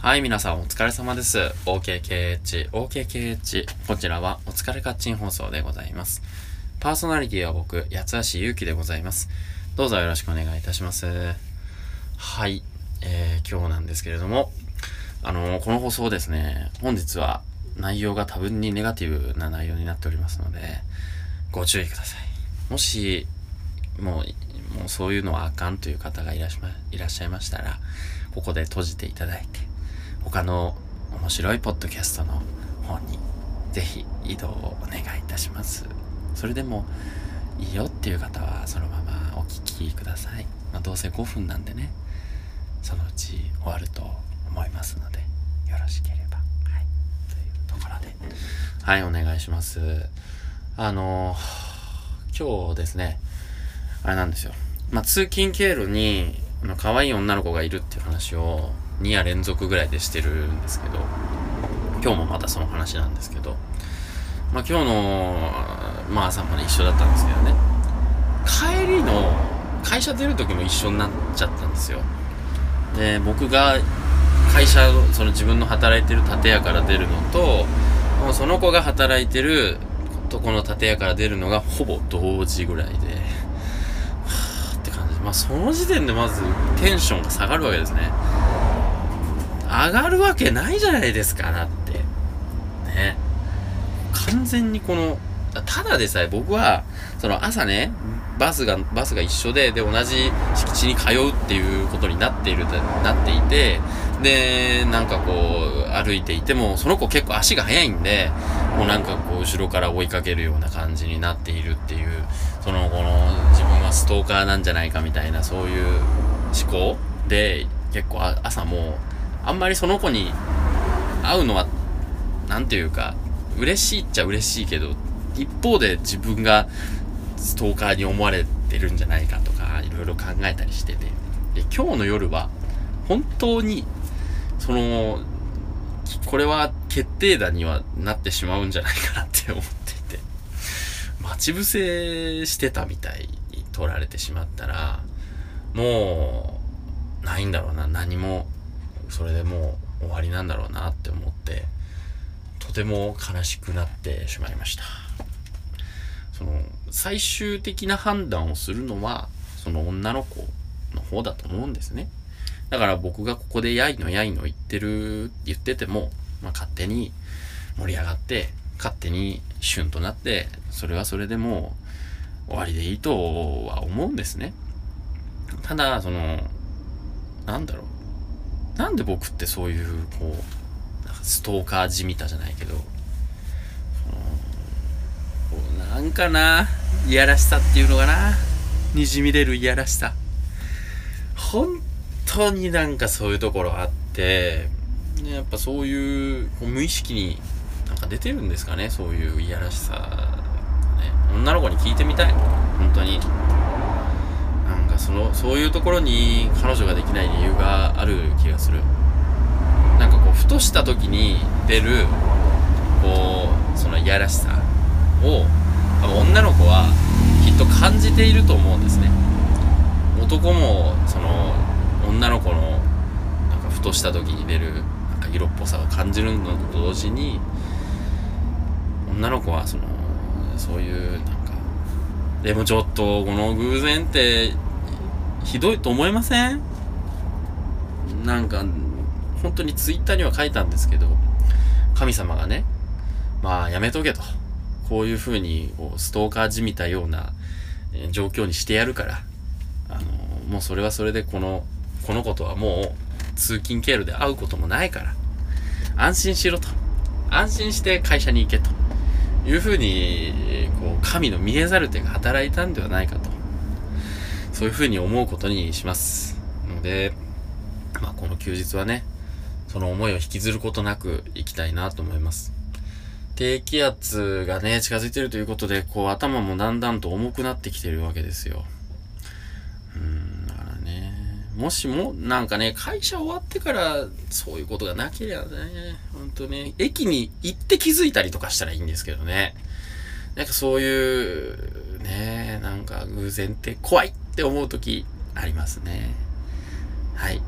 はい、皆さんお疲れ様です。OKKH、OKKH。こちらはお疲れカッチン放送でございます。パーソナリティは僕、八橋ゆうきでございます。どうぞよろしくお願いいたします。はい、えー、今日なんですけれども、あのー、この放送ですね、本日は内容が多分にネガティブな内容になっておりますので、ご注意ください。もし、もう、もうそういうのはあかんという方がいらっしゃいましたら、ここで閉じていただいて、他の面白いポッドキャストの方にぜひ移動をお願いいたします。それでもいいよっていう方はそのままお聞きください。まあ、どうせ5分なんでね、そのうち終わると思いますので、よろしければ。はい。というところで。はい、お願いします。あの今日ですね、あれなんですよ。まあ、通勤経路に、あの、可愛い女の子がいるっていう話を2夜連続ぐらいでしてるんですけど、今日もまたその話なんですけど、まあ今日の、まあ朝もね一緒だったんですけどね、帰りの会社出る時も一緒になっちゃったんですよ。で、僕が会社、その自分の働いてる建屋から出るのと、もうその子が働いてるとこの建屋から出るのがほぼ同時ぐらいで、はぁって感じ。まあその時点でまずテンションが下がるわけですね。上がるわけないじゃないですか、だって。ね。完全にこの、ただでさえ僕は、その朝ね、バスが、バスが一緒で、で、同じ敷地に通うっていうことになっている、なっていて、で、なんかこう、歩いていても、その子結構足が速いんで、もうなんかこう、後ろから追いかけるような感じになっているっていう、その、この、自分はストーカーなんじゃないかみたいな、そういう思考で、結構朝もう、あんまりその子に会うのは、なんていうか、嬉しいっちゃ嬉しいけど、一方で自分がストーカーに思われてるんじゃないかとか、いろいろ考えたりしてて。で、今日の夜は、本当に、その、これは決定打にはなってしまうんじゃないかなって思っていて、待ち伏せしてたみたいに取られてしまったら、もう、ないんだろうな、何もそれでもう終わりなんだろうなって思ってとても悲しくなってしまいました。その最終的な判断をするのはその女の子の方だと思うんですね。だから僕がここでやいのやいの言ってる言ってても、まあ、勝手に盛り上がって勝手に旬となってそれはそれでもう終わりでいいとは思うんですね。ただそのなんだろう。なんで僕ってそういう、こう、なんかストーカーじみたじゃないけど、なんかな、いやらしさっていうのかな、にじみ出るいやらしさ。本当になんかそういうところあって、ね、やっぱそういうこう無意識になんか出てるんですかね、そういういやらしさ。ね、女の子に聞いてみたい。本当に。そういうところに彼女ができない理由がある気がする。なんかこうふとした時に出るこうそのいやらしさを女の子はきっと感じていると思うんですね。男もその女の子のなんかふとした時に出るなんか色っぽさを感じるのと同時に女の子はそのそういうなんかでもちょっとこの偶然ってひどいと思いません？なんか、本当にツイッターには書いたんですけど、神様がね、まあやめとけと。こういう風にこうストーカーじみたような、状況にしてやるから、あのもうそれはそれでこの、この子とはもう通勤経路で会うこともないから、安心しろと。安心して会社に行けと。いう風に、こう、神の見えざる手が働いたんではないかと。そういうふうに思うことにします。ので、まあ、この休日はね、その思いを引きずることなく行きたいなと思います。低気圧がね、近づいてるということで、こう頭もだんだんと重くなってきてるわけですよ。うん、だからね、もしも、なんかね、会社終わってからそういうことがなければね、ほんとね、駅に行って気づいたりとかしたらいいんですけどね。なんかそういう、ね、なんか偶然って怖いって思う時ありますね。はい。